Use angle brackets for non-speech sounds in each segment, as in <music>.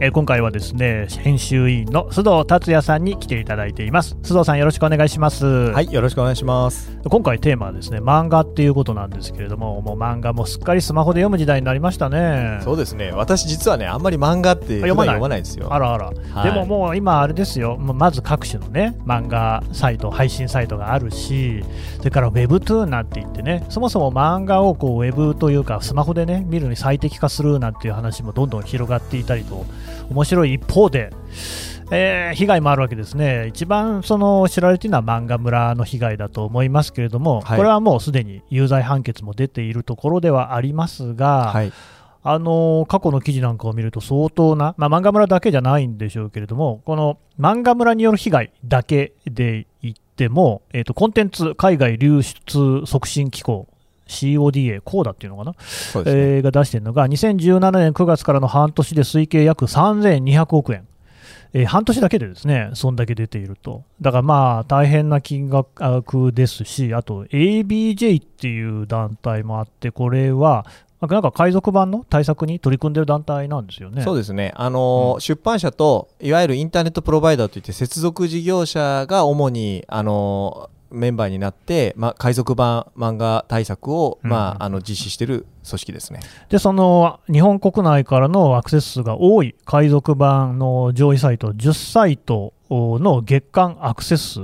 えー今回はですね編集委員の須藤達也さんに来ていただいています。須藤さんよろしくお願いします。はい、よろしくお願いします。今回テーマはですね漫画っていうことなんですけれどももう漫画もすっかりスマホで読む時代になりましたね。そうですね。私実はね、あんまり漫画って読まない。読まないですよ。あらあら、はい。でももう今あれですよ。まず各種のね漫画サイト配信サイトがあるしそれから Webtoon なんて言ってねそもそも漫画をこう Web というかスマホでね見るのに最適化するなんていう話もどんどん広がっていたりと面白い一方でえー被害もあるわけですね、一番その知られているのは漫画村の被害だと思いますけれども、はいこれはもうすでに有罪判決も出ているところではありますが、はい。あの過去の記事なんかを見ると相当な、まあ、漫画村だけじゃないんでしょうけれども、この漫画村による被害だけで言っても、えー、とコンテンツ海外流出促進機構、CODA、コーダっていうのかな、ね。えーが出しているのが、2017年9月からの半年で推計約3200億円。えー半年だけでですね、そんだけ出ていると。だからまあ、大変な金額ですし、あと ABJ っていう団体もあって、これは、なんか海賊版の対策に取り組んでる団体なんですよね。そうですね。あのーうん出版社といわゆるインターネットプロバイダーといって接続事業者が主にあのーメンバーになって、まあ、海賊版漫画対策を、うんまあ、あの実施している組織ですね。で、その日本国内からのアクセス数が多い海賊版の上位サイト10サイトの月間アクセス数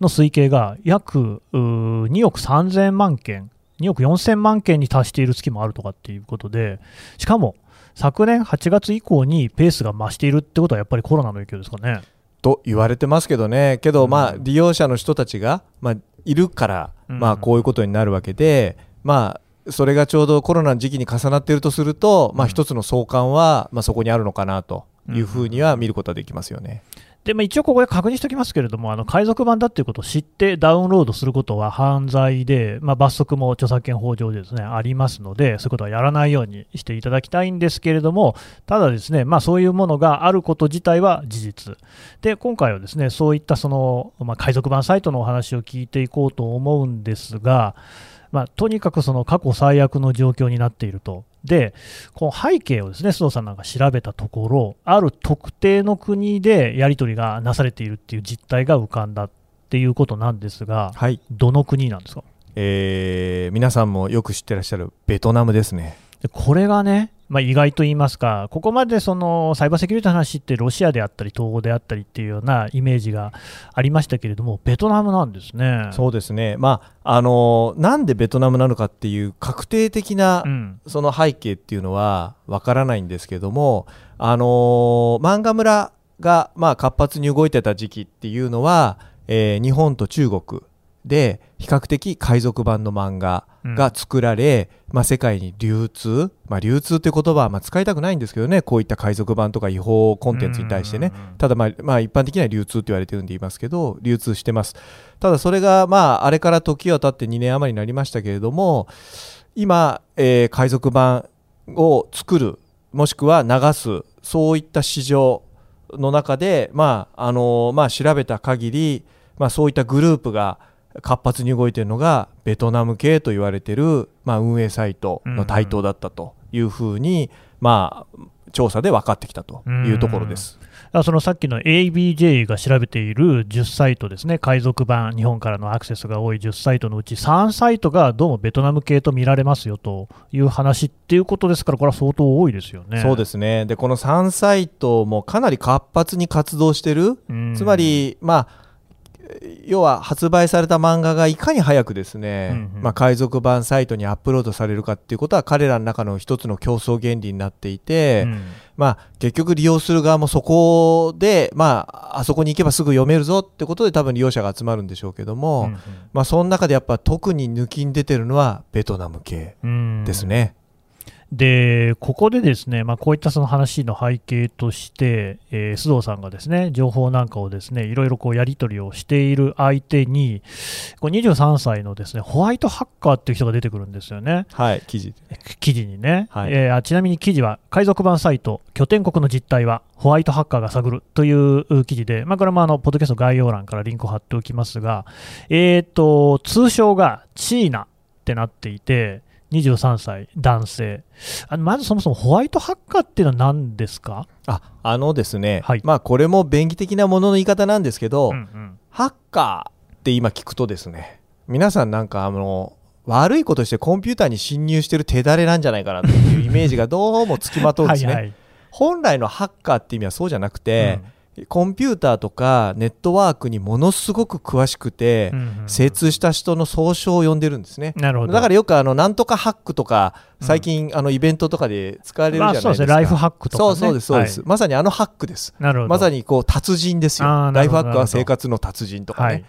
の推計が約うー2億3000万件、2億4000万件に達している月もあるとかっていうことで、しかも昨年8月以降にペースが増しているってことは、やっぱりコロナの影響ですかね。と言われてますけどね、けど、うん。まあ、利用者の人たちが、まあ、いるから、うん。まあ、こういうことになるわけで、まあ、それがちょうどコロナの時期に重なっているとすると、まあ、うん。一つの相関は、まあ、そこにあるのかなというふうには見ることはできますよね。でまあ、一応ここで確認しておきますけれども、あの海賊版だっていうことを知ってダウンロードすることは犯罪で、まあ、罰則も著作権法上でです、ね、ありますので、そういうことはやらないようにしていただきたいんですけれども、ただですね、まあ、そういうものがあること自体は事実。で、今回はですね、そういったその、まあ、海賊版サイトのお話を聞いていこうと思うんですが、まあ、とにかくその過去最悪の状況になっていると。で、この背景をですね、須藤さんなんか調べたところ、ある特定の国でやり取りがなされているっていう実態が浮かんだっていうことなんですが、はい、どの国なんですか？えー皆さんもよく知ってらっしゃるベトナムですね。でこれがね、まあ、意外と言いますか、ここまでそのサイバーセキュリティの話ってロシアであったり、東欧であったりっていうようなイメージがありましたけれども、ベトナムなんですね。そうですね、まああのーなんでベトナムなのかっていう確定的なうんその背景っていうのはわからないんですけども、あのー漫画村が、まあ、活発に動いてた時期っていうのは、えー日本と中国で比較的海賊版の漫画が作られ、まあ、世界に流通、まあ、流通っていう言葉はまあ使いたくないんですけどねこういった海賊版とか違法コンテンツに対してね、うんただまあ、まあ、一般的には流通って言われてるんで言いますけど流通してます。ただそれがまああれから時は経って2年余りになりましたけれども今、えー海賊版を作るもしくは流すそういった市場の中で、まああのまあ、調べた限り、まあ、そういったグループが活発に動いているのがベトナム系と言われている、まあ、運営サイトの台頭だったというふうに、まあ、調査で分かってきたというところです。あそのさっきの ABJ が調べている10サイトですね、海賊版、日本からのアクセスが多い10サイトのうち3サイトがどうもベトナム系と見られますよという話っていうことですから、これは相当多いですよね。そうですね。でこの3サイトもかなり活発に活動してる、うん。つまり、まあ、要は発売された漫画がいかに早くですね、うんうん。まあ、海賊版サイトにアップロードされるかっていうことは彼らの中の一つの競争原理になっていて、うん。まあ、結局利用する側もそこで、まあ、あそこに行けばすぐ読めるぞってことで多分利用者が集まるんでしょうけども、うんまあ、その中でやっぱ特に抜きに出てるのはベトナム系うんですね。でここでですね、まあ、こういったその話の背景として、えー須藤さんがですね情報なんかをですねいろいろこうやり取りをしている相手に、こう23歳のですねホワイトハッカーっていう人が出てくるんですよね、はい、記事。記事にね、はい。えーあちなみに記事は海賊版サイト、拠点国の実態はホワイトハッカーが探るというう記事で、まあ、これもあのポッドキャスト概要欄からリンクを貼っておきますが、えー、と通称がチーナってなっていて、23歳男性。あのまずそもそもホワイトハッカーっていうのは何ですか、あ、あのですね、はい。まあこれも便宜的なものの言い方なんですけど、うんうん。ハッカーって今聞くとですね、皆さんなんかあの、悪いことしてコンピューターに侵入してる手だれなんじゃないかなっていうイメージがどうもつきまとうんですね。<laughs> はいはい。本来のハッカーって意味はそうじゃなくて、コンピューターとかネットワークにものすごく詳しくて、精通した人の総称を呼んでるんですね。なるほどだからよくあのなんとかハックとか最近あのイベントとかで使われるじゃないですか。まあそうですねライフハックとかねそうそうですそうです。はまさにあのハックです。なるほどまさにこう達人ですよ。ライフハックは生活の達人とかね。はい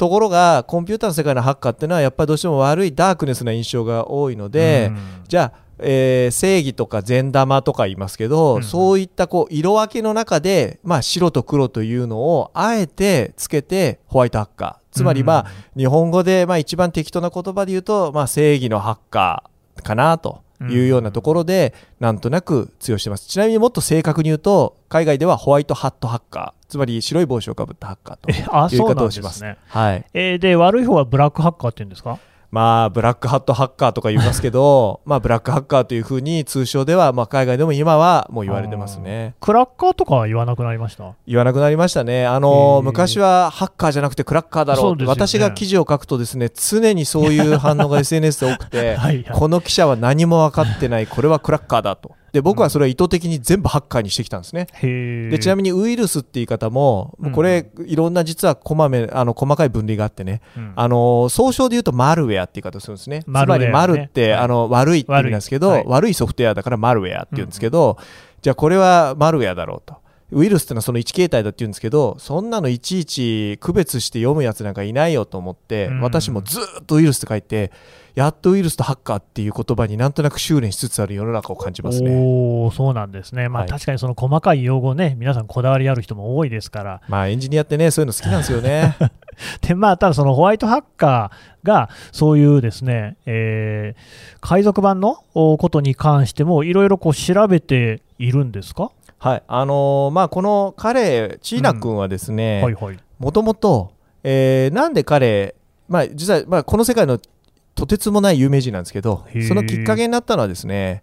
ところがコンピューターの世界のハッカーっていうのはやっぱりどうしても悪いダークネスな印象が多いので、うんじゃあ、えー正義とか善玉とか言いますけど、うんそういったこう色分けの中で、まあ、白と黒というのをあえてつけてホワイトハッカー。つまりまあ、日本語でまあ一番適当な言葉で言うと、まあ、正義のハッカーかなというようなところで、なんとなく通用してます。ちなみにもっと正確に言うと海外ではホワイトハットハッカー。つまり白い帽子をかぶったハッカーという言い方をします。ですね。はい。えーで悪い方はブラックハッカーっていうんですか？まあ、ブラックハットハッカーとか言いますけど、<laughs> まあ、ブラックハッカーというふうに通称では、まあ、海外でも今はもう言われてますね。クラッカーとかは言わなくなりました言わなくなりましたね。あへのー昔はハッカーじゃなくてクラッカーだろううね私が記事を書くとですね、常にそういう反応が SNS で多くて、はいはいこの記者は何も分かってない、これはクラッカーだと。で、僕はそれは意図的に全部ハッカーにしてきたんですね。へでちなみにウイルスって言い方も、これ、いろんな実はこまめあの細かい分類があってね、にあの総称で言うとマルウェアって言い方をするんですね。ね。まりマルって、はい。あの悪いって意味なんですけど、悪い。悪い,、はいソフトウェアだからマルウェアって言うんですけど、じゃあこれはマルウェアだろうと。ウイルスってのはその1形態だって言うんですけど、そんなのいちいち区別して読むやつなんかいないよと思って、うん。私もずーっとウイルスって書いて、やっとウイルスとハッカーっていう言葉になんとなく修練しつつある世の中を感じますね。おおそうなんですね、まあ、はい。確かにその細かい用語ね、皆さんこだわりある人も多いですから、まあエンジニアってね、そういうの好きなんですよね。<laughs> でまあ、ただ、そのホワイトハッカーがそういうですね、えー海賊版のおことに関しても、いろいろこう調べているんですか、はい。あのーまあこの彼、チーナ君はですね。もともと、えーなんで彼、まあ、実は、まあ、この世界のとてつもない有名人なんですけどそのきっかけになったのはですね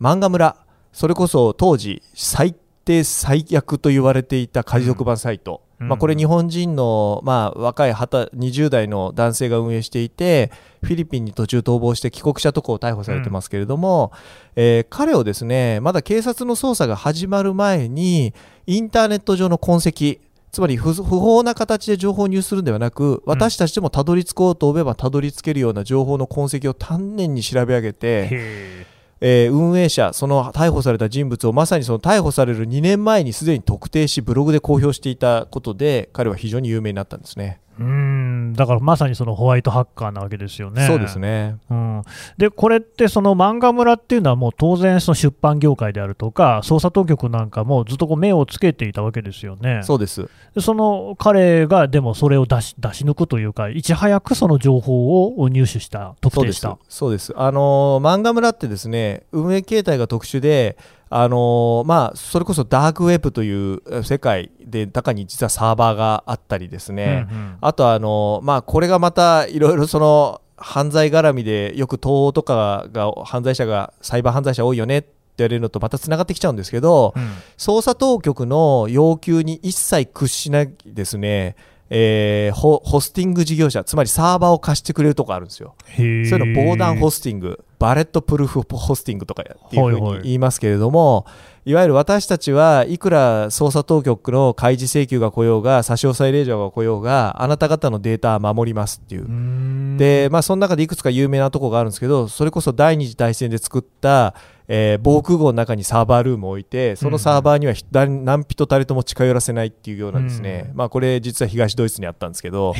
漫画村それこそ当時最低最悪と言われていた海賊版サイト、うんまあ、これ日本人の、まあ、若い20 20代の男性が運営していてフィリピンに途中逃亡して帰国したとこを逮捕されてますけれども、えー彼をですねまだ警察の捜査が始まる前にインターネット上の痕跡つまり不不法な形で情報を入手するんではなく私たちでもたどり着こうと思えばたどり着けるような情報の痕跡を丹念に調べ上げて、へえー運営者その逮捕された人物をまさにその逮捕される2年前にすでに特定しブログで公表していたことで彼は非常に有名になったんですね。ーうーんだからまさにそのホワイトハッカーなわけですよね。そうですね。うん、でこれってその漫画村っていうのはもう当然その出版業界であるとか捜査当局なんかもずっとこう目をつけていたわけですよね。そうです。でその彼がでもそれを出し出し抜くというかいち早くその情報を入手した特定した。。そうです。あのー漫画村ってですね、運営形態が特殊で、あのーまあ、それこそダークウェブというえ世界で中に実はサーバーがあったりですね、うんうん。あとはあのーまあ、これがまたいろいろその犯罪絡みでよく東欧とかが犯罪者がサイバー犯罪者多いよねって言われるのとまたつながってきちゃうんですけど、うん。捜査当局の要求に一切屈しないですね、えーホホスティング事業者つまりサーバーを貸してくれるとこあるんですよ。そういうの防弾ホスティング、 bulletproof hosting とかっていうふうはいはい。に言いますけれども、いわゆる私たちはいくら捜査当局の開示請求が来ようが差し押さえ令状が来ようがあなた方のデータは守りますっていう。で、まあ、その中でいくつか有名なとこがあるんですけど、それこそ第二次大戦で作った、えー防空壕の中にサーバールームを置いて、そのサーバーには何人たりとも近寄らせないっていうようなですね、うん。まあ、これ実は東ドイツにあったんですけど、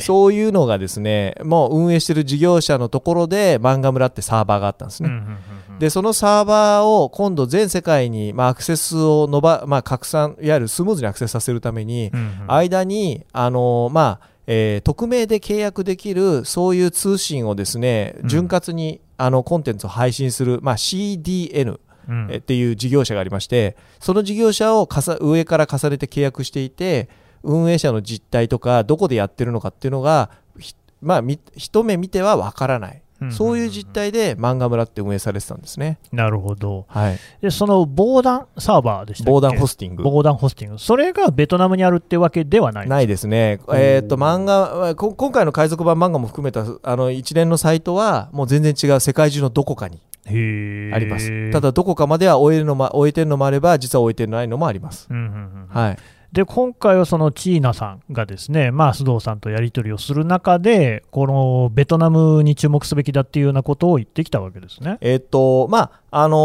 そういうのがですね、もう運営してる事業者のところで漫画村ってサーバーがあったんですね。うんうんうんうんでそのサーバーを今度全世界に、まあ、アクセスを伸ば、まあ、拡散いわゆるスムーズにアクセスさせるために、うんうん。間に、あのまあえー匿名で契約できるそういう通信をですねうん。潤滑に、あのコンテンツを配信する、まあ、CDN うん。えっていう事業者がありましてその事業者をかさ上から重ねて契約していて運営者の実態とかどこでやってるのかっていうのがひまあ、み一目見てはわからない、うんそういう実態で漫画村って運営されてたんですね、なるほど。はい、でその防弾サーバーでしたっけ？防弾ホスティング。防弾ホスティング。それがベトナムにあるってわけではないないですね、えー、と漫画こ今回の海賊版漫画も含めたあの一連のサイトはもう全然違う世界中のどこかにあります、ただどこかまでは終えるのも終えてるのもあれば実は終えてないのもあります、うんうんうん。はい、で今回はそのチーナさんがですね、まあ、須藤さんとやり取りをする中で、このベトナムに注目すべきだっていうようなことを言ってきたわけですね。えっ、とまああの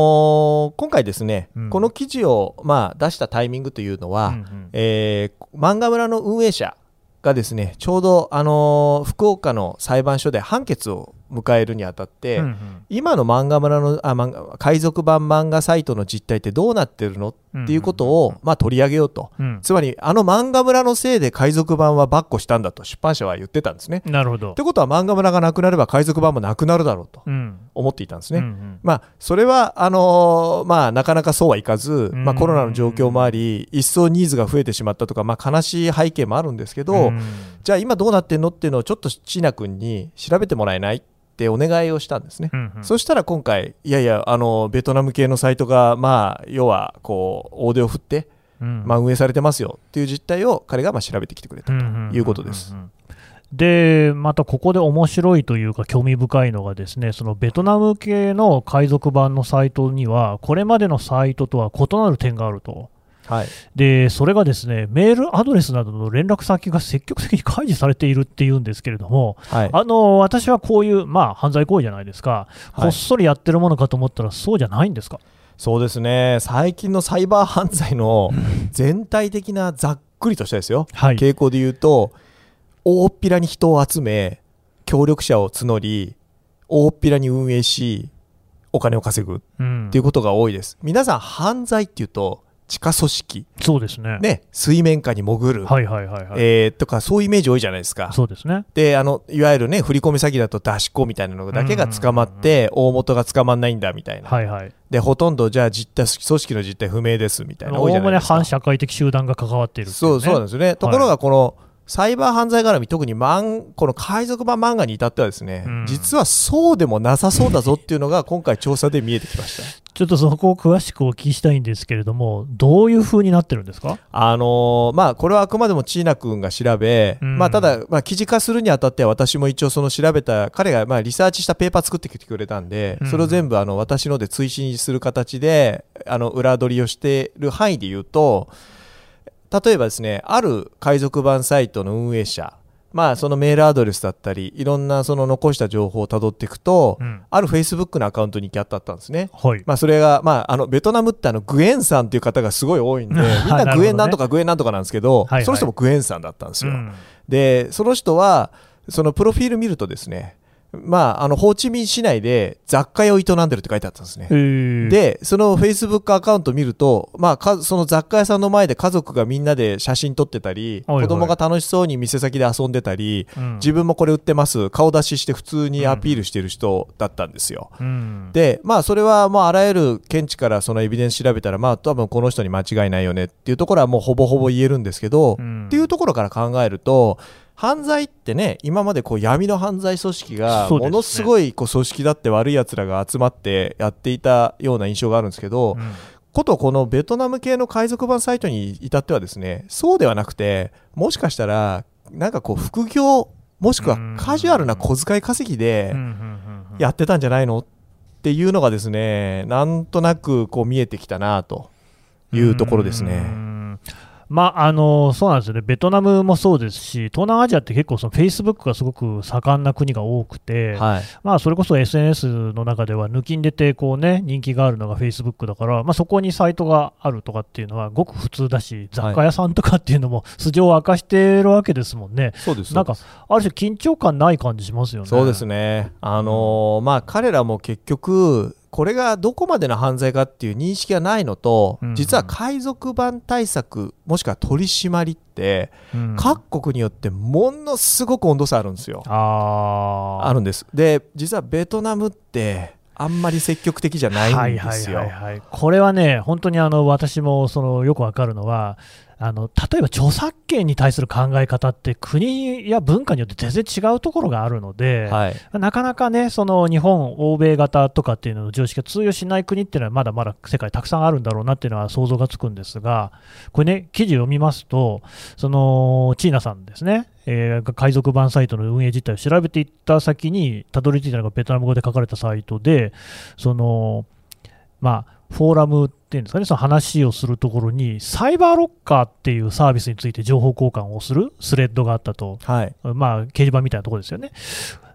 ー今回ですね、うんこの記事を、まあ、出したタイミングというのは、うんうんえー漫画村の運営者がですねちょうど、あのー福岡の裁判所で判決を迎えるにあたって、うん今の漫画村のあ漫画海賊版漫画サイトの実態ってどうなってるの？っうんていうことを、まあ、取り上げようと。うん。つまりあの漫画村のせいで海賊版は跋扈したんだと出版社は言ってたんですね。なるほど。っ。てことは漫画村がなくなれば海賊版もなくなるだろうとうん。思っていたんですね。うんうん。まあ、それはあのーまあ、なかなかそうはいかず、んまあ、コロナの状況もあり一層ニーズが増えてしまったとか、まあ、悲しい背景もあるんですけど、うん。じゃあ今どうなってんの？っていうのをちょっと椎名君に調べてもらえない？ってお願いをしたんですね。うんうんそしたら今回、いやいや、あのベトナム系のサイトが、まあ、要はこう大手を振って、うんまあ、運営されてますよっていう実態を彼がまあ調べてきてくれたということです。で、またここで面白いというか、興味深いのが、ですねそのベトナム系の海賊版のサイトには、これまでのサイトとは異なる点があると。はい、で、それがですね、メールアドレスなどの連絡先が積極的に開示されているっていうんですけれども、はい。あの私はこういう、まあ、犯罪行為じゃないですか、はい。こっそりやってるものかと思ったら、そうじゃないんですか？そうですね、最近のサイバー犯罪の <laughs> 全体的なざっくりとしたですよ、はい、傾向で言うと、大っぴらに人を集め、協力者を募り、大っぴらに運営し、お金を稼ぐっうんていうことが多いです。皆さん、犯罪っていうと、地下組織、そうですね。ね、水面下に潜る、はいはいはいはい。えーとか、そういうイメージ多いじゃないですか。そうですね。であのいわゆるね振り込み詐欺だと出し子みたいなのだけが捕まって大元が捕まんないんだみたいな、はいはい。でほとんどじゃあ実態組織の実態不明ですみたいなおおむね反社会的集団が関わっているっていそうそうなんですよね、ところがこのサイバー犯罪絡み特にマンこの海賊版漫画に至ってはですね、うん。実はそうでもなさそうだぞっていうのが今回調査で見えてきましたちょっとそこを詳しくお聞きしたいんですけれども、どういう風になってるんですか？あのーまあこれはあくまでもチーナ君が調べ、うん。まあただ、まあ、記事化するにあたっては私も一応その調べた彼がまあリサーチしたペーパー作ってきてくれたんで、うん。それを全部あの私ので追伸する形であの裏取りをしている範囲で言うと例えばですねある海賊版サイトの運営者まあそのメールアドレスだったりいろんなその残した情報をたどっていくと、うんあるフェイスブックのアカウントに行き当たったんですね。はい。まあ、それが、まあ、あのベトナムってあのグエンさんっていう方がすごい多いんでみんなグエンなんとかグエンなんとかなんですけど、はいはいその人もグエンさんだったんですよ。うんでその人はそのプロフィール見るとですねまあ、あのホーチミン市内で雑貨屋を営んでるって書いてあったんですね。えー、でそのフェイスブックアカウント見ると、まあ、かその雑貨屋さんの前で家族がみんなで写真撮ってたりはいはい。子供が楽しそうに店先で遊んでたりうん。自分もこれ売ってます。顔出しして普通にアピールしてる人だったんですよ。うん、でまあそれはもうあらゆる見地からそのエビデンス調べたらまあ多分この人に間違いないよねっていうところはもうほぼほぼ言えるんですけど、うん。っていうところから考えると犯罪ってね今までこう闇の犯罪組織がものすごいこう組織だって悪いやつらが集まってやっていたような印象があるんですけど、うん。ことこのベトナム系の海賊版サイトに至ってはですねそうではなくてもしかしたらなんかこう副業もしくはカジュアルな小遣い稼ぎでやってたんじゃないのっていうのがですねなんとなくこう見えてきたなというところですうね。んまあ、あのそうなんですよね、ベトナムもそうですし、東南アジアって結構、フェイスブックがすごく盛んな国が多くて、はい、まあ、それこそ SNS の中では抜きん出てこう、ね、人気があるのがフェイスブックだから、まあ、そこにサイトがあるとかっていうのは、ごく普通だし、雑貨屋さんとかっていうのも素性を明かしてるわけですもんね、そうですなんか、ある種、緊張感ない感じしますよね。そうですね、あのーまあ、彼らも結局、これがどこまでの犯罪かっていう認識がないのと、うん実は海賊版対策、もしくは取り締まりって、うん各国によってものすごく温度差あるんですよ。あるんです。で、実はベトナムって、あんまり積極的じゃないんですよ。これはね、本当にあの私もそのよくわかるのはあの、例えば著作権に対する考え方って、国や文化によって全然違うところがあるので、はい、なかなかね、その日本、欧米型とかっていうのの常識が通用しない国っていうのは、まだまだ世界たくさんあるんだろうなっていうのは想像がつくんですが、これね、記事読みますと、そのチーナさんですね、えー海賊版サイトの運営実態を調べていった先に、たどり着いたのがベトナム語で書かれたサイトで、そのまあ、フォーラムっていうんですかね、その話をするところに、サイバーロッカーっていうサービスについて情報交換をするスレッドがあったと、はい、まあ、掲示板みたいなところですよね。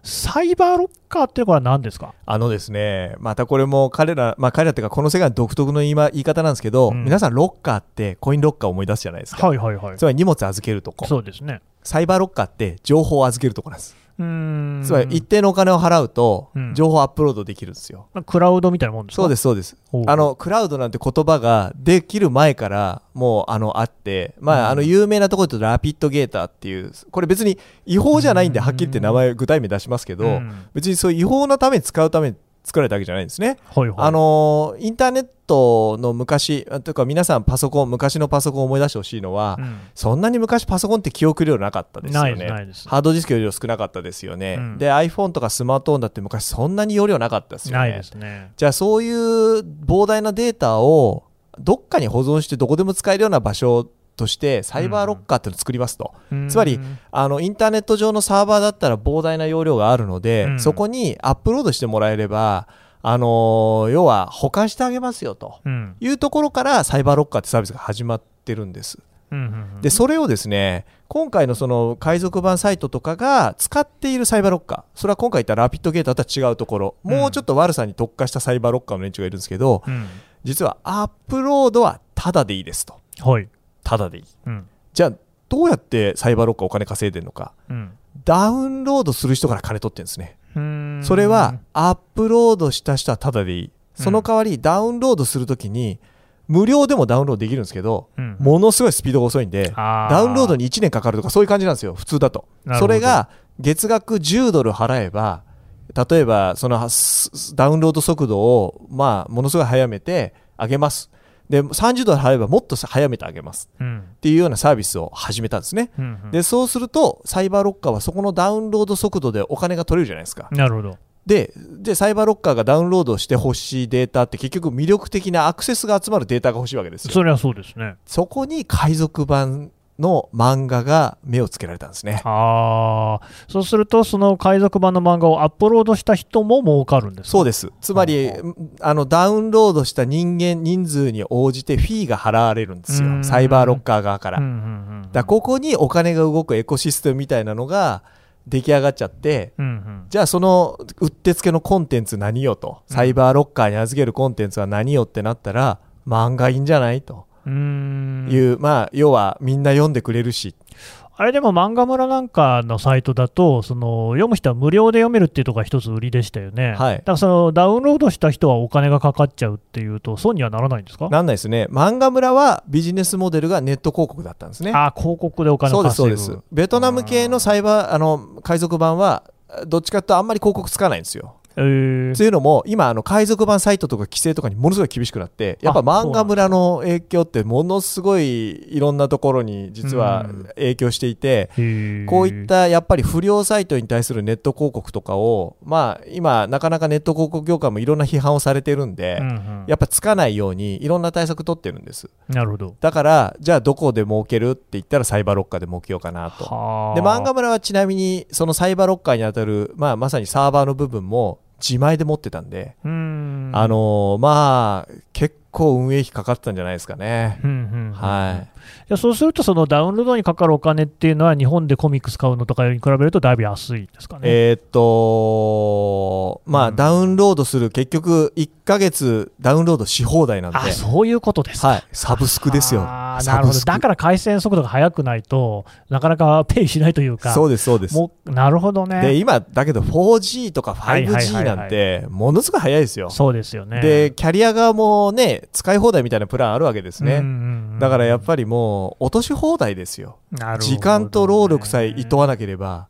サイバーロッカーってこれは何ですか？あのですね、またこれも彼ら、まあ、彼らっていうか、この世界の独特の言い,、ま、言い方なんですけど、うん皆さん、ロッカーってコインロッカーを思い出すじゃないですか。はいはいはいつ。まり荷物預けるとこ。そうですね。サイバーロッカーって情報を預けるとこなんです。うーんつまり一定のお金を払うとうん情報をアップロードできるんですよ。まあクラウドみたいなもんですか？そうですす、そうです。あの、クラウドなんて言葉ができる前からもうあのあって、まあ、うんあの有名なところで言うとラピッドゲーターっていう、これ別に違法じゃないんでうんはっきり言って名前具体名出しますけど、うん別にそういう違法なために使うために作られたわけじゃないんですね。はいはい。あのーインターネットの昔、あというか皆さんパソコン、昔のパソコンを思い出してほしいのは、うんそんなに昔パソコンって記憶量なかったですよね。ハードディスク容量少なかったですよね。うんで、iPhone とかスマートフォンだって昔そんなに容量なかったですよね。ね。じゃあそういう膨大なデータをどっかに保存してどこでも使えるような場所としてサイバーロッカーっていうのを作りますと。つまりうん。あのインターネット上のサーバーだったら膨大な容量があるので、うん。そこにアップロードしてもらえれば、あのー要は保管してあげますよとうん。いうところからサイバーロッカーってサービスが始まってるんです。うんうんうん。でそれをですね今回のその海賊版サイトとかが使っているサイバーロッカー。それは今回言ったラピッドゲーターとは違うところ、うん。もうちょっと悪さに特化したサイバーロッカーの連中がいるんですけどうん。実はアップロードはタダでいいですと。はい。タダでいい。うん。じゃあどうやってサイバーロッカーお金稼いでるのか。うん。ダウンロードする人から金取ってるんですね。それはアップロードした人はタダでいい。その代わりダウンロードするときに無料でもダウンロードできるんですけどうん。ものすごいスピードが遅いんであダウンロードに1年かかるとかそういう感じなんですよ普通だと。それが月額10ドル払えば例えばそのすダウンロード速度をまあものすごい早めてあげますで30ドル払えばもっと早めてあげます。うん。っていうようなサービスを始めたんですね。うんうん。でそうするとサイバーロッカーはそこのダウンロード速度でお金が取れるじゃないですか。なるほど。ででサイバーロッカーがダウンロードしてほしいデータって結局魅力的なアクセスが集まるデータが欲しいわけですよ。それはそうですね。そこに海賊版の漫画が目をつけられたんですね。ああ、そうすると、その海賊版の漫画をアップロードした人も儲かるんですか？そうです。つまりはあのダウンロードした人間人数に応じてフィーが払われるんですうんよサイバーロッカー側から,、うんうんうんだここにお金が動くエコシステムみたいなのが出来上がっちゃってうんうん。じゃあそのうってつけのコンテンツ何よと。サイバーロッカーに預けるコンテンツは何よってなったら漫画いいんじゃないという、まあ要はみんな読んでくれるし。あれでも漫画村なんかのサイトだと、その読む人は無料で読めるっていうところが一つ売りでしたよね。はい。だからそのダウンロードした人はお金がかかっちゃうっていうと、損にはならないんですか？なんないですね。漫画村はビジネスモデルがネット広告だったんですね。あー広告でお金そうですそう。です。ベトナム系のサイバーあの海賊版はどっちかというとあんまり広告つかないんですよ。えーというのも今あの海賊版サイトとか規制とかにものすごい厳しくなってやっぱあ漫画村の影響ってものすごいいろんなところに実はうん影響していてこういったやっぱり不良サイトに対するネット広告とかをまあ今なかなかネット広告業界もいろんな批判をされてるんでやっぱつかないようにいろんな対策取ってるんです。なるほど。だからじゃあどこで儲けるって言ったらサイバーロッカーで儲けようかなと。はあ。で漫画村はちなみにそのサイバーロッカーにあたる、まあ、まさにサーバーの部分も自前で持ってたんで、うーん。あのーまあ結構運営費かかったんじゃないですかね。はい。やそうすると、そのダウンロードにかかるお金っていうのは、日本でコミックス買うのとかに比べると、だいぶ安いですかね。えーっと、まあ、うんダウンロードする、結局、1ヶ月ダウンロードし放題なんで、あそういうことですか。はい、サブスクですよ。なるほどだから回線速度が速くないとなかなかペイしないというか、そうです、そうです。なるほどね。で、今、だけど 4G とかはいはいはい 5G はいなんて、ものすごい早いですよ。そうですよね。で、キャリア側もね、使い放題みたいなプランあるわけですね。うんうんうんだからやっぱりもう、落とし放題ですよ。ね時間と労力さえいとわなければ、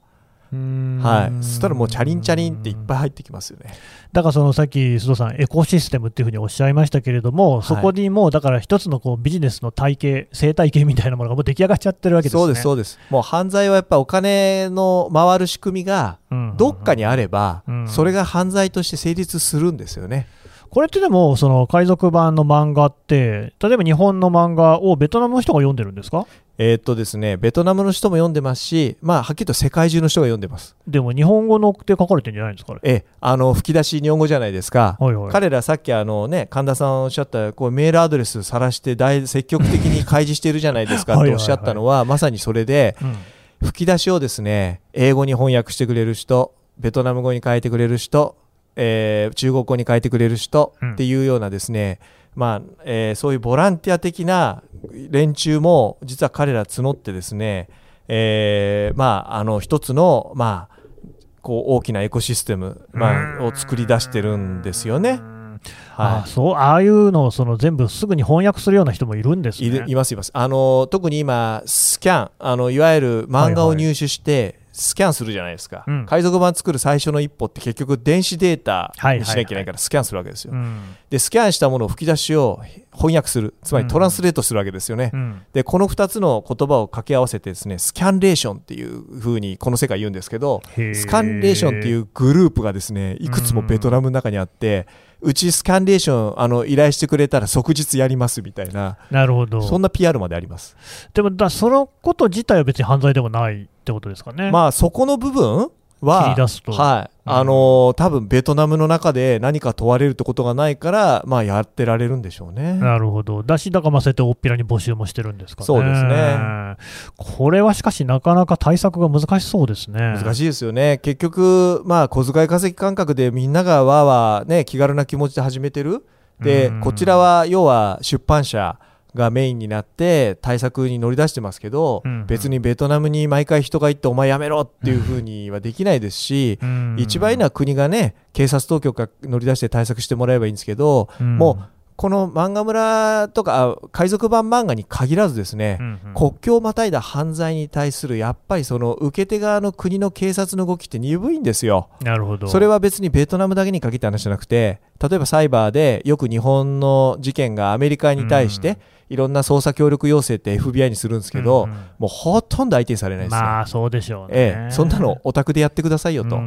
はい。そしたらもう、チャリンチャリンっていっぱい入ってきますよね。だからそのさっき須藤さん、エコシステムっていうふうにおっしゃいましたけれども、いそこにもうだから一つのこうビジネスの体系、生態系みたいなものがもう出来上がっちゃってるわけですね。そうです、そうです。もう犯罪はやっぱお金の回る仕組みが、うんどっかにあればうん、それが犯罪として成立するんですよね。これってでも、その海賊版の漫画って、例えば日本の漫画をベトナムの人が読んでるんですか？えーっとですね、ベトナムの人も読んでますし、まあ、はっきりと世界中の人が読んでます。でも日本語のって書かれてるんじゃないんですか、ええ、あの、吹き出し日本語じゃないですか。はいはい。彼らさっきあのね、神田さんおっしゃった、こうメールアドレスさらして大積極的に開示してるじゃないですかはいはいはい。とおっしゃったのは、まさにそれで、うん。吹き出しをですね、英語に翻訳してくれる人、ベトナム語に変えてくれる人、えー中国語に変えてくれる人うん。っていうようなですね、まあ、えーそういうボランティア的な連中も実は彼ら募ってですね、えーまあ、あの一つの、まあ、こう大きなエコシステム、まあ、を作り出してるんですよね。あはあそうああいうのをその全部すぐに翻訳するような人もいるんですい、いね。るいますいます。あの特に今スキャンあのいわゆる漫画を入手して、スキャンするじゃないですか、うん。海賊版作る最初の一歩って結局電子データはいにしなきゃいけないからスキャンするわけですよ、うん。でスキャンしたものを吹き出しを翻訳する。つまりトランスレートするわけですよね、うん。でこの2つの言葉を掛け合わせてですねスキャンレーションっていうふうにこの世界言うんですけどスキャンレーションっていうグループがですねいくつもベトナムの中にあってうちスキャンレーションあの依頼してくれたら即日やりますみたいななるほど。そんな PR までありますでもだ、そのこと自体は別に犯罪でもないってことですかね。まあそこの部分ははいうんあのー多分ベトナムの中で何か問われるってことがないからまあやってられるんでしょうね。なるほど。だし、だからまあそうやって大っぴらに募集もしてるんですかね。そうですね。これはしかし、なかなか対策が難しそうですね。難しいですよね結局まあ小遣い稼ぎ感覚でみんながわーわーね気軽な気持ちで始めてるでうんこちらは要は出版社がメインになって対策に乗り出してますけど、うん別にベトナムに毎回人が行ってお前やめろっていうふうにはできないですし、うん。一番いいのは国がね警察当局が乗り出して対策してもらえばいいんですけど、うん。もうこの漫画村とかあ海賊版漫画に限らずですね、うんうん。国境をまたいだ犯罪に対するやっぱりその受け手側の国の警察の動きって鈍いんですよ。なるほど。それは別にベトナムだけに限った話じゃなくて例えばサイバーでよく日本の事件がアメリカに対していろんな捜査協力要請って FBI にするんですけど、うんうんもうほとんど相手にされないですね。まあ、そうでしょうね。ええ、そんなのお宅でやってくださいよと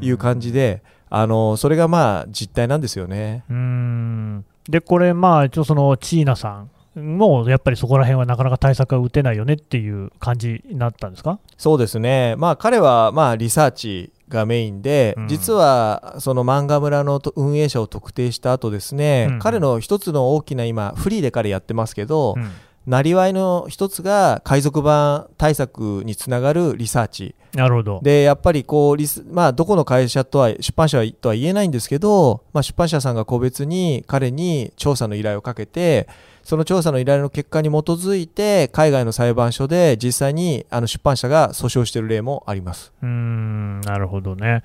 いう感じで、あのそれがまあ実態なんですよね。うんで、これ、まあ、一応そのチーナさんも、やっぱりそこら辺はなかなか対策が打てないよねっていう感じになったんですか？そうですね、まあ、彼はまあリサーチがメインで、うん。実はその漫画村のと運営者を特定した後ですね、うん。彼の一つの大きな今、フリーで彼やってますけど、うん。なりわいの一つが海賊版対策につながるリサーチ。なるほど。で、やっぱりこうリス、まあ、どこの会社とは、出版社とは言えないんですけど、まあ、出版社さんが個別に彼に調査の依頼をかけて、その調査の依頼の結果に基づいて、海外の裁判所で実際にあの出版社が訴訟している例もあります。うーん、なるほどね。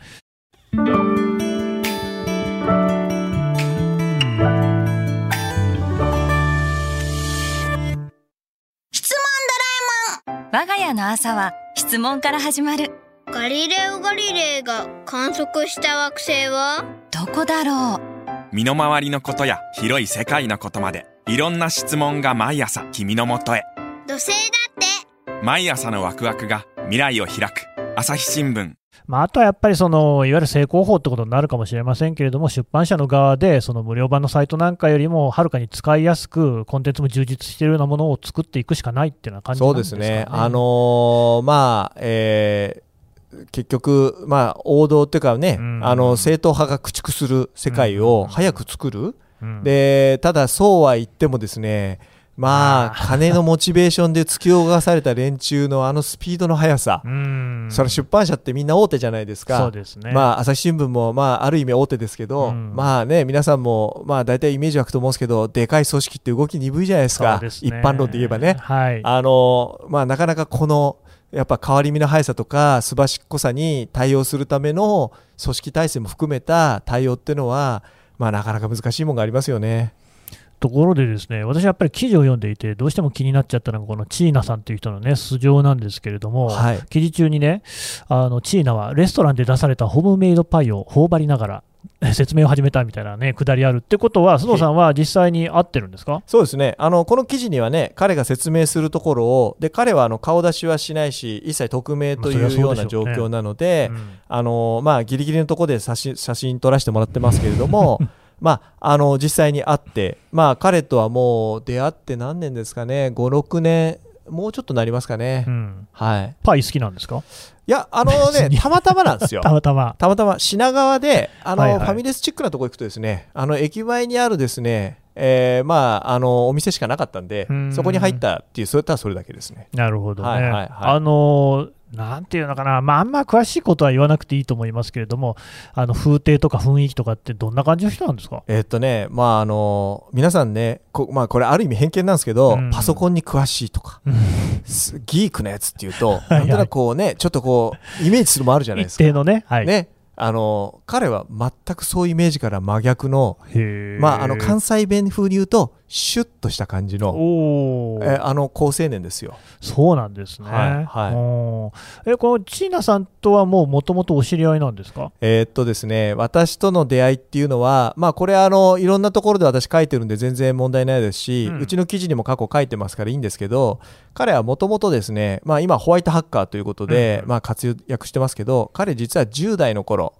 質我が家の朝は質問から始まる問ガリレオ・ガリレイが観測した惑星は？どこだろう身の回りのことや広い世界のことまでいろんな質問が毎朝君のもとへ土星だって毎朝のワクワクが未来を開く朝日新聞まあ、あとはやっぱりそのいわゆる正攻法ってことになるかもしれませんけれども、出版社の側でその無料版のサイトなんかよりもはるかに使いやすく、コンテンツも充実しているようなものを作っていくしかないっていうような感じなそんでかね。うですすね。あのーまあ、えー結局、まあ、王道っていうかね、うん。あの正統派が駆逐する世界を早く作る、うん。でただそうは言ってもですねまあ金のモチベーションで突き動かされた連中のあのスピードの速さ、うん。それ出版社ってみんな大手じゃないですか。そうですね。まあ、朝日新聞も、まあ、ある意味大手ですけど、うん。まあね、皆さんも、まあ、大体イメージ湧くと思うんですけど、でかい組織って動き鈍いじゃないですか、すね。一般論で言えばね。はい。あのまあ、なかなかこのやっぱ変わり身の速さとかすばしっこさに対応するための組織体制も含めた対応っていうのは、まあ、なかなか難しいものがありますよね。ところでですね、私やっぱり記事を読んでいて、どうしても気になっちゃったのが、このチーナさんという人のね、素性なんですけれども、はい記事中にね、あのチーナはレストランで出されたホームメイドパイを頬張りながら、え説明を始めたみたいなね、くだりあるってことは、須藤さんは実際に会ってるんですか？そうですね。あのこの記事にはね彼が説明するところをで彼はあの顔出しはしないし一切匿名というような状況なので、ギリギリのところで写真写真撮らせてもらってますけれども <laughs> まあ、あの実際に会って、まあ、彼とはもう出会って何年ですかね。56年もうちょっとなりますかね、うん。はい。パイ好きなんですか？いやあのね <laughs> たまたまなんですよ。<laughs> たまたま。たまたま品川であの、はいはい。ファミレスチックなとこ行くとですねあの駅前にあるですね、えーまあ、あのお店しかなかったんでうん。そこに入ったっていうそれたらそれだけですね。なるほどね。はいはいはい。あのーなんていうのかな、まあ、あんま詳しいことは言わなくていいと思いますけれども、あの風景とか雰囲気とかって、どんな感じの人なんですか？えーっとねまああの皆さんねこ,、まあ、これある意味偏見なんですけど、うん。パソコンに詳しいとかすギークなやつっていうと <laughs> なんとなくこうねちょっとこうイメージするもあるじゃないです一か定のね、はい。ね。あの彼は全くそういうイメージから真逆のまああの関西弁風に言うとシュッとした感じのえあの高青年ですよ。そうなんですね。はいはい。えこのチーナさんとはもうもともとお知り合いなんですか？えーっとですね私との出会いっていうのはまあこれあのいろんなところで私書いてるんで全然問題ないですし、ううんちの記事にも過去書いてますからいいんですけど彼はもともとですねまあ今ホワイトハッカーということで、うん。まあ活躍してますけど彼実は10代の頃、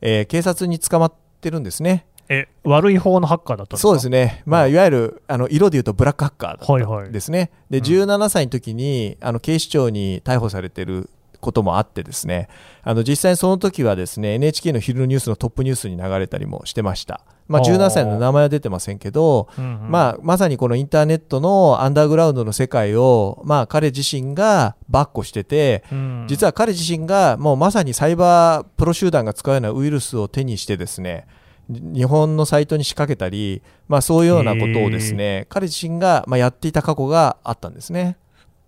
えー警察に捕まってるんですねえ、悪い方のハッカーだったそうですね。まあい。わゆるあの色で言うとブラックハッカーだったはいはい。んですね、でうん。17歳の時にあの警視庁に逮捕されてることもあってですね。あの実際にその時はですね NHK の昼のニュースのトップニュースに流れたりもしてました、まあ、あー。17歳の名前は出てませんけど、うんうん。まあ、まさにこのインターネットのアンダーグラウンドの世界を、まあ、彼自身がバッコしててうん。実は彼自身がもうまさにサイバープロ集団が使うようなウイルスを手にしてですね日本のサイトに仕掛けたり、まあ、そういうようなことをですね彼自身がまあやっていた過去があったんですね。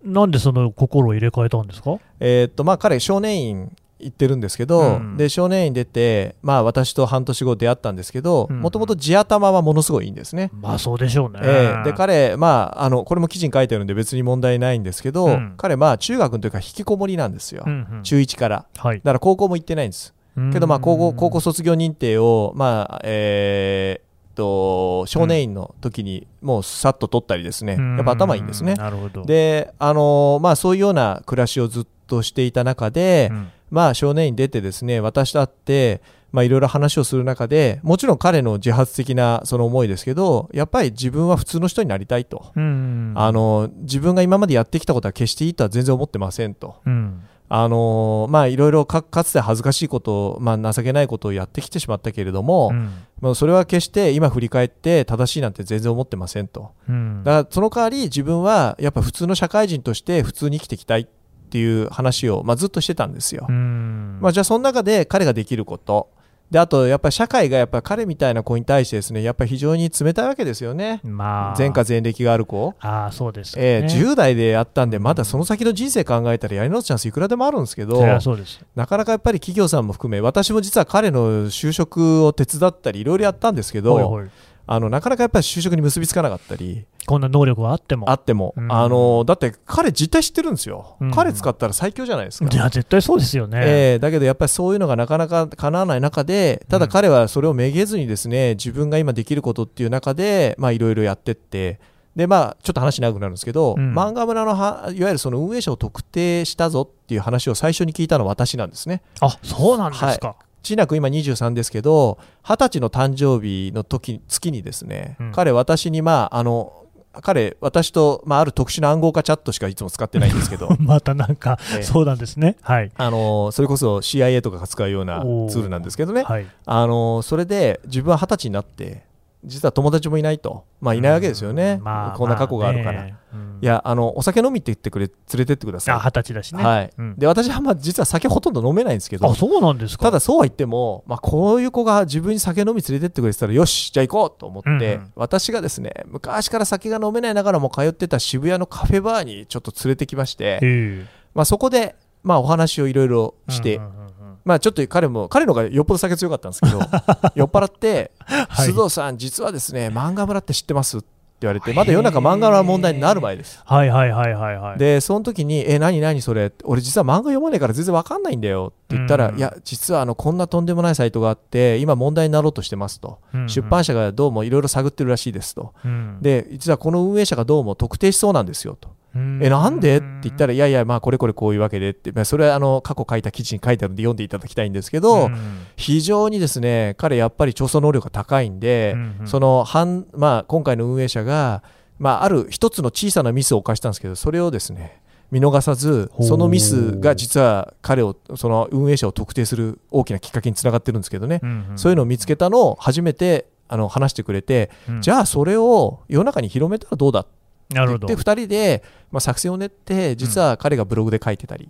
なんでその心を入れ替えたんですか？えーっとまあ、彼少年院行ってるんですけど、うんで少年院出て、まあ、私と半年後出会ったんですけどうんもともと地頭はものすごいいいんですね。まあそうでしょうね。えーで彼、まあ、あのこれも記事に書いてあるんで別に問題ないんですけど、うん彼、まあ、中学の時から引きこもりなんですよ、うんうん中1から。はいだから高校も行ってないんです。けど、まあ、高校高校卒業認定を、まあえーっと少年院の時にもうさっと取ったりですね、やっぱ頭いいんですね。なるほど。で、あのーまあ、そういうような暮らしをずっとしていた中で、うん。まあ、少年院出てですね私と会って、まあ、いろいろ話をする中でもちろん彼の自発的なその思いですけどやっぱり自分は普通の人になりたいと、うん。あの自分が今までやってきたことは決していいとは全然思ってませんと。うんあのまあいろいろかかつて恥ずかしいことを、まあ、情けないことをやってきてしまったけれども、うん。まあ、それは決して今振り返って正しいなんて全然思ってませんと。うん。だからその代わり自分はやっぱ普通の社会人として普通に生きていきたいっていう話を、まあ、ずっとしてたんですよ、うん。まあ、じゃあその中で彼ができることであとやっぱり社会がやっぱり彼みたいな子に対してですねやっぱり非常に冷たいわけですよね。まあ。前科前歴がある子。ああそうですよね、えー10代でやったんでまだその先の人生考えたらやり直すチャンスいくらでもあるんですけどそりゃそうです。なかなかやっぱり企業さんも含め私も実は彼の就職を手伝ったりいろいろやったんですけど、ほいほいあのなかなかやっぱり就職に結びつかなかったりこんな能力があっても。あっても、うん。あのだって彼実態知ってるんですよ、うん。彼使ったら最強じゃないですか。い。や絶対そうですよね、えーだけどやっぱりそういうのがなかなか叶わない中でただ彼はそれをめげずにですね自分が今できることっていう中でまあいろいろやってってでまあちょっと話長くなるんですけど、うん。漫画村のはいわゆるその運営者を特定したぞっていう話を最初に聞いたのは私なんですね。あそうなんですか、ちなく今23ですけど二十歳の誕生日の時月にですね、うん。彼私にまああの彼私と、まあ、ある特殊な暗号化チャットしかいつも使ってないんですけど。<laughs> またなんか、ええ。そうなんですね。はい。あのそれこそ CIA とかが使うようなツールなんですけどね。はい。あのそれで自分は二十歳になって実は友達もいないと、まあ、いないわけですよね、うん。まあこんな過去があるから。まねうん。いやあのお酒飲みって言ってくれ連れてってください。あ二十歳だしね。はい。うん。で私はまあ実は酒ほとんど飲めないんですけど。あ、そうなんですか。ただそうは言っても、まあ、こういう子が自分に酒飲み連れてってくれてたらよしじゃあ行こうと思って、うんうん。私がですね昔から酒が飲めないながらも通ってた渋谷のカフェバーにちょっと連れてきまして、まあ、そこで、まあ、お話をいろいろして、うんうんうんうんまあ、ちょっと彼も彼の方がよっぽど酒強かったんですけど <laughs> 酔っ払って「はい須藤さん実はですね漫画村って知ってます?」って言われてまだ世の中漫画村問題になる前です。はいはいはいはいはい。でその時に「え何何それ?」俺実は漫画読まないから全然わかんないんだよ」って言ったら「うん。いや実はあのこんなとんでもないサイトがあって今問題になろうとしてます」と、出版社がどうもいろいろ探ってるらしいですと、うん。で実はこの運営者がどうも特定しそうなんですよと。うん。えなんでって言ったらいやいやまあこれこれこういうわけでって、まあ、それはあの過去書いた記事に書いてあるんで読んでいただきたいんですけど、うん。非常にですね彼やっぱり調査能力が高いんで、その反、まあ、今回の運営者が、まあ、ある一つの小さなミスを犯したんですけどそれをですね見逃さずそのミスが実は彼をその運営者を特定する大きなきっかけにつながってるんですけどね、うんうんそういうのを見つけたのを初めてあの話してくれて、うん。じゃあそれを世の中に広めたらどうだ？ってって2人で、まあ、作戦を練って実は彼がブログで書いてたり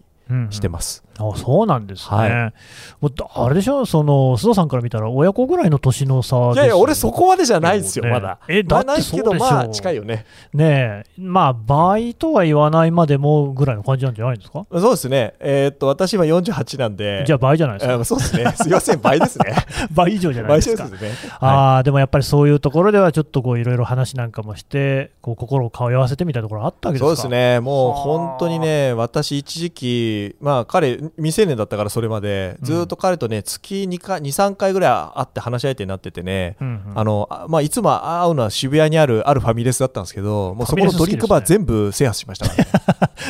してまます。あそうなんですね。はいもうあれでしょ、その須藤さんから見たら、親子ぐらいの年の差ですいやいや俺そこまでじゃないですよねまだ。えだってそうでしょまあ近いよね。ねえ、まあ、倍とは言わないまでもぐらいの感じなんじゃないですか、そうですね。えーっと私今48なんで。じゃあ倍じゃないですか？あそうですね。すいません倍ですね。<laughs> 倍以上じゃない倍ですか？ですね。はああでもやっぱりそういうところではちょっとこういろいろ話なんかもしてこう心を通わせてみたいなところあったわけですか？そうですね。もうはあ本当にね私一時期まあ彼未成年だったからそれまで。ずーっと彼とね月2回23回ぐらい会って話し相手になっててね。うんうん。あのあまあ、いつも会うのは渋谷にあるあるファミレスだったんですけどもうそこのドリンクバー全部制覇しましたからね。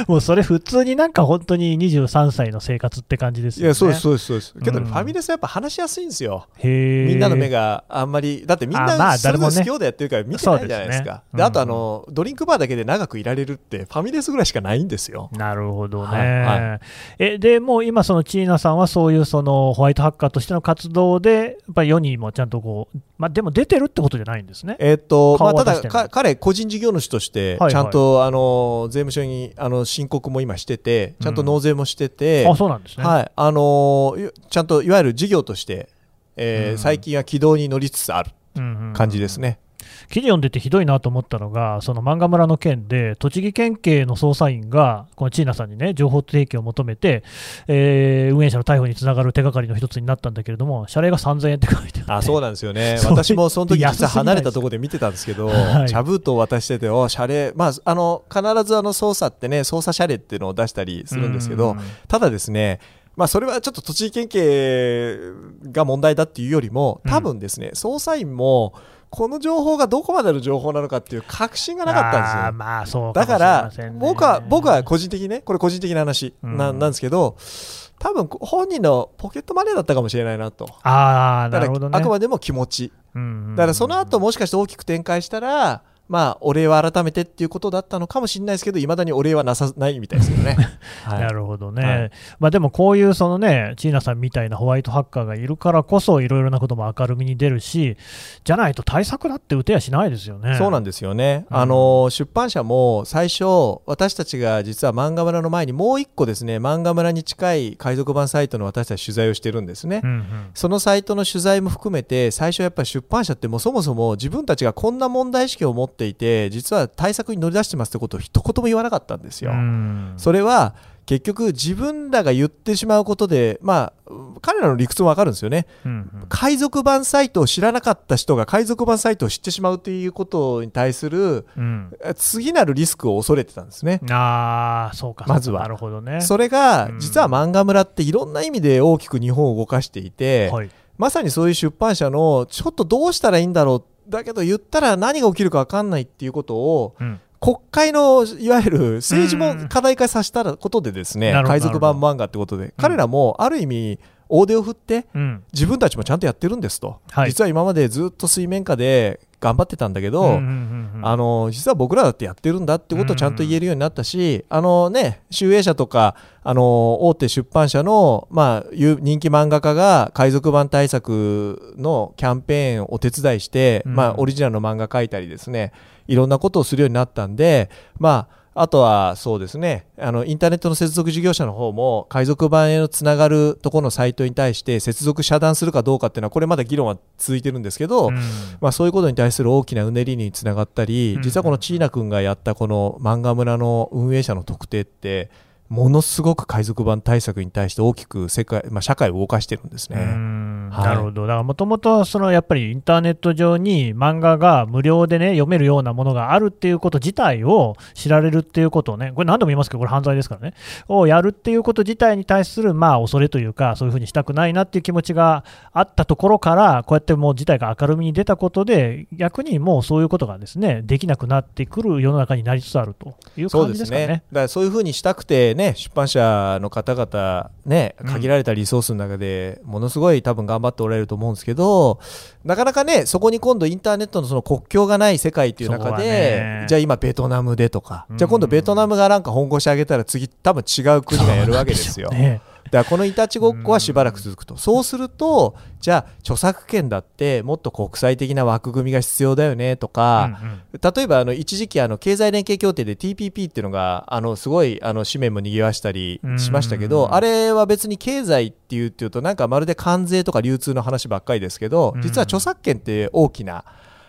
<laughs> もうそれ普通になんか本当に23歳の生活って感じですよね。いやそうですそうですそうです。けどファミレスはやっぱ話しやすいんですよ。みんなの目があんまりだってみんなそれぞれ好きようでやってるから見てないじゃないですか。であとうんあのドリンクバーだけで長くいられるってファミレスぐらいしかないんですよ。なるほどね。はいはえでもう今、そのチーナさんはそういうそのホワイトハッカーとしての活動で、やっぱり世にもちゃんとこう、まあ、でも出てるってことじゃないんですね。えーっとまあ、ただ彼個人事業主としてはいちゃんと、あの税務署にあの申告も今しててちゃんと納税もしてて、あそうなんですね。はい。あのいちゃんといわゆる事業として、えーうん。最近は軌道に乗りつつあるうんうん。感じですね、記事読んでてひどいなと思ったのが、その漫画村の件で、栃木県警の捜査員が、このチーナさんにね、情報提供を求めて、えー運営者の逮捕につながる手がかりの一つになったんだけれども、謝礼が3000円って書いてあって。あそうなんですよね。<laughs> 私もその時実は離れたところで見てたんですけど、はい。茶封筒を渡してて、お謝礼、まあ、あの必ずあの捜査ってね、捜査謝礼っていうのを出したりするんですけどうん、ただですね、まあ、それはちょっと栃木県警が問題だっていうよりも、多分ですね、捜査員も、この情報がどこまでの情報なのかっていう確信がなかったんですよ。まあそうかもしれだから僕は僕は個人的にねこれ個人的な話な,、うん。なんですけど多分本人のポケットマネーだったかもしれないなと。ああ、なだからるほどね。あくまでも気持ち。うんうんうん。だからその後もしかして大きく展開したらまあお礼は改めてっていうことだったのかもしれないですけどいまだにお礼はなさないみたいですけどね、<laughs> はい。なるほどね、はい。まあ、でもこういうそのね、チーナさんみたいなホワイトハッカーがいるからこそ、いろいろなことも明るみに出るし、じゃないと対策だって打てやしないですよね。そうなんですよね、うん。あの出版社も最初私たちが実は漫画村の前にもう一個ですね漫画村に近い海賊版サイトの私たち取材をしてるんですね、うんうん。そのサイトの取材も含めて最初やっぱり出版社ってもうそもそも自分たちがこんな問題意識を持っていて実は対策に乗り出してますってことを一言も言わなかったんですよ。うんそれは結局自分らが言ってしまうことでまあ彼らの理屈もわかるんですよね。うんうん海賊版サイトを知らなかった人が海賊版サイトを知ってしまうということに対するうん次なるリスクを恐れてたんですね。ああ、そうか、まずはなるほどね。それがうん実は漫画村っていろんな意味で大きく日本を動かしていて、はいまさにそういう出版社のちょっとどうしたらいいんだろうだけど言ったら何が起きるか分かんないっていうことをうん。国会のいわゆる政治も課題化させたことでですね海賊版漫画ってことで彼らもある意味大手を振ってうん。自分たちもちゃんとやってるんですと、はい。実は今までずっと水面下で頑張ってたんだけど、あの実は僕らだってやってるんだってことをちゃんと言えるようになったし、あのね、集英社とかあの大手出版社の、まあ、有人気漫画家が海賊版対策のキャンペーンをお手伝いして、うん。まあ、オリジナルの漫画描いたりですねいろんなことをするようになったんで、まあ、あとはそうですね。あのインターネットの接続事業者の方も海賊版へのつながるところのサイトに対して接続遮断するかどうかっていうのはこれまだ議論は続いてるんですけど、うん。まあ、そういうことに対する大きなうねりにつながったり、うん。実はこのチーナ君がやったこの漫画村の運営者の特定ってものすごく海賊版対策に対して大きく世界、まあ、社会を動かしてるんですうね。ん。はい。なるほど、だからもともとそのやっぱりインターネット上に漫画が無料でね読めるようなものがあるっていうこと自体を知られるっていうことをね、これ何度も言いますけど、これ犯罪ですからね、をやるっていうこと自体に対するまあ恐れというか、そういうふうにしたくないなっていう気持ちがあったところから、こうやってもう事態が明るみに出たことで、逆にもうそういうことがですねできなくなってくる世の中になりつつあるという感そうでね。じですすかね。だからそういうふうにしたくて、ね、出版社の方々、ね、うん。限られたリソースの中でものすごい多分頑張っておられると思うんですけどなかなかねそこに今度インターネットのその国境がない世界っていう中で、ね。じゃあ今ベトナムでとか、うん。じゃあ今度ベトナムがなんか本腰上げたら次多分違う国がやるわけですよ。ねだからこのいたちごっこはしばらく続くと、そうするとじゃあ著作権だってもっと国際的な枠組みが必要だよねとか、うんうん。例えばあの一時期あの経済連携協定で TPP っていうのがあのすごいあの紙面も賑わしたりしましたけうんどあれは別に経済っていうっていうとなんかまるで関税とか流通の話ばっかりですけどうん。実は著作権って大きな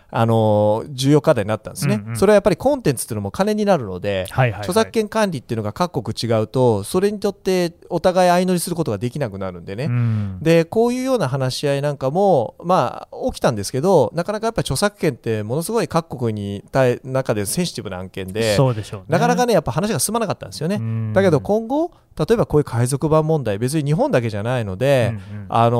あの重要課題になったんですね、うんうん。それはやっぱりコンテンツっていうのも金になるので、はいはいはい。著作権管理っていうのが各国違うとそれにとってお互い相乗りすることができなくなるんでね、うん。でこういうような話し合いなんかも、まあ、起きたんですけどなかなかやっぱり著作権ってものすごい各国に対中でセンシティブな案件でね。なかなかねやっぱ話が進まなかったんですよね。うん。だけど今後例えばこういう海賊版問題別に日本だけじゃないので、うんうん。あの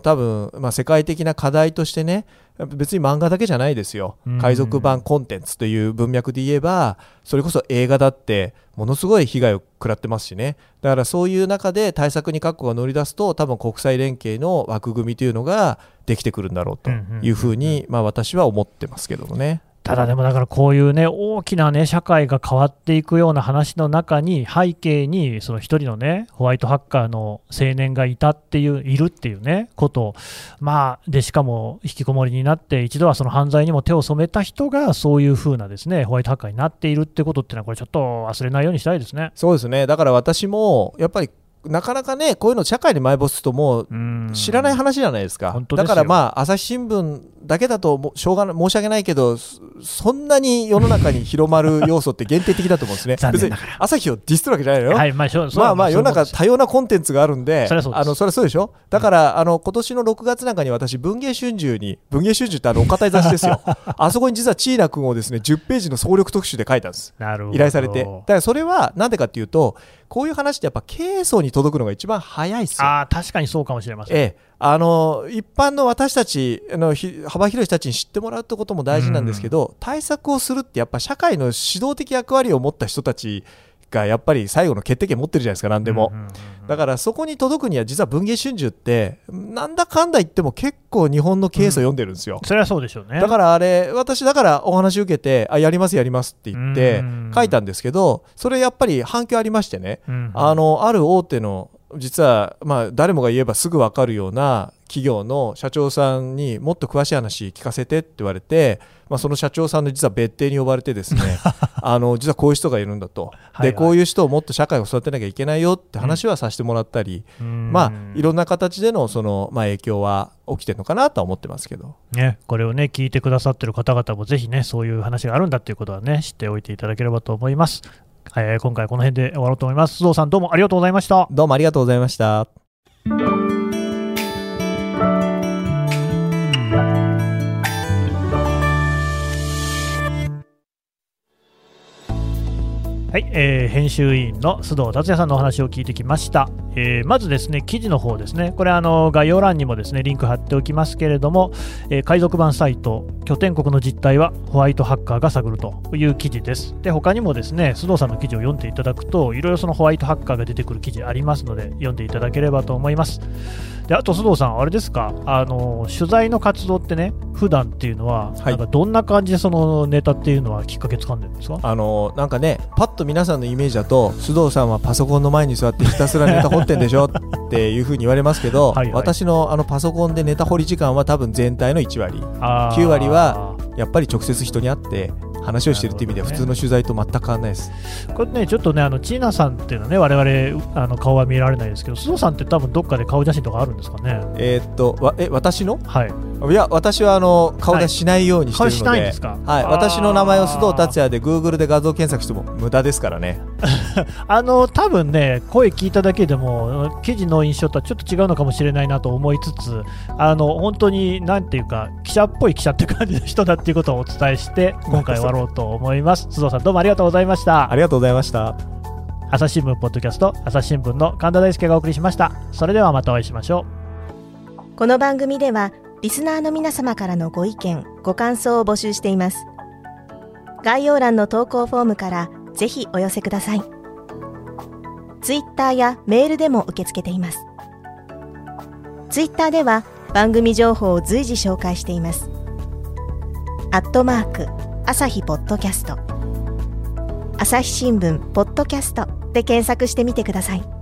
ー多分、まあ、世界的な課題としてね別に漫画だけじゃないですよ、うん。海賊版コンテンツという文脈で言えばそれこそ映画だってものすごい被害を食らってますしね。だからそういう中で対策に各国が乗り出すと多分国際連携の枠組みというのができてくるんだろうというふうに、まあ、私は思ってますけどもね。ただでもだからこういうね大きなね社会が変わっていくような話の中に背景にその一人のねホワイトハッカーの青年がいたっていういるっていうねことまあでしかも引きこもりになって一度はその犯罪にも手を染めた人がそういう風なですねホワイトハッカーになっているってことっていうのはこれちょっと忘れないようにしたいですね。そうですねだから私もやっぱりなかなかねこういうの社会に埋没するともううん。知らない話じゃないですか、だからまあ朝日新聞だけだともうしょうがない申し訳ないけどそそんなに世の中に広まる要素って限定的だと思うんですね。<laughs> 朝日をディスるわけじゃないのよ、はいまあまあまあ世の中多様なコンテンツがあるんでそれはそうでしょ？だから、あの今年の6月なんかに私文藝春秋に文芸春秋ってあのお堅い雑誌ですよ。<laughs> あそこに実はチーナ君をですね10ページの総力特集で書いたんです。依頼されて。だからそれはなんでかっていうとこういう話ってやっぱ経営層に届くのが一番早いですよ。ああ確かにそうかもしれません。ええ、あの一般の私たちあのひ幅広い人たちに知ってもらうってことも大事なんですけど、対策をするってやっぱ社会の指導的役割を持った人たちがやっぱり最後の決定権持ってるじゃないですか何でも、うんうんうんだからそこに届くには実は文藝春秋ってなんだかんだ言っても結構日本のケースを読んでるんですよ、それはそうでしょうね。だからあれ私だからお話受けてあやりますやりますって言ってうん書いたんですけどそれやっぱり反響ありましてね、うん。あのある大手の実は、まあ、誰もが言えばすぐ分かるような企業の社長さんにもっと詳しい話聞かせてって言われて、まあ、その社長さんの実は別邸に呼ばれてですね <laughs> あの実はこういう人がいるんだとはいはいでこういう人をもっと社会を育てなきゃいけないよって話はさせてもらったり、うんまあ、いろんな形でのその、まあ、影響は起きてるのかなとは思ってますけど。ね、これをね聞いてくださってる方々もぜひねそういう話があるんだっていうことはね知っておいていただければと思います。えー今回はこの辺で終わろうと思います。須藤さんどうもありがとうございました。どうもありがとうございました。はい、えー編集委員の須藤達也さんのお話を聞いてきました、ええーまずですね記事の方ですね。これあの概要欄にもですねリンク貼っておきますけれども、えー海賊版サイト拠点国の実態はホワイトハッカーが探るという記事です。で他にもですね須藤さんの記事を読んでいただくといろいろそのホワイトハッカーが出てくる記事ありますので読んでいただければと思います。であと須藤さんあれですか？あの取材の活動ってね普段っていうのは、はい。なんかどんな感じでそのネタっていうのはきっかけつかんでるんですか？あのなんかねパッと皆さんのイメージだと須藤さんはパソコンの前に座ってひたすらネタ掘ってんでしょっていうふうに言われますけど <laughs> はいはい。私のあのパソコンでネタ掘り時間は多分全体の1割。あー。9割はやっぱり直接人に会って話をしてるっていう意味では普通の取材と全く変わらないです。これね、ちょっとね、あのチーナさんっていうのはね、我々あの顔は見られないですけど、須藤さんって多分どっかで顔写真とかあるんですかね？えーっとわえ私の？はい。いや私はあの顔出ししないようにしてるので、顔しないんですか？はい、私の名前を須藤達也で Google で画像検索しても無駄ですからね <laughs> あの、多分ね、声聞いただけでも、記事の印象とはちょっと違うのかもしれないなと思いつつ、あの、本当に、なんていうか、記者っぽい記者って感じの人だっていうことをお伝えして、<laughs> 今回終わろうと思います。須藤さん、どうもありがとうございましたあ。りがとうございました朝日新聞ポッドキャスト、朝日新聞の神田大輔がお送りしました。それではまたお会いしましょう。この番組ではリスナーの皆様からのご意見ご感想を募集しています。概要欄の投稿フォームからぜひお寄せください。ツイッターやメールでも受け付けています。ツイッターでは番組情報を随時紹介しています。アットマーク朝日ポッドキャスト。朝日新聞ポッドキャストで検索してみてください。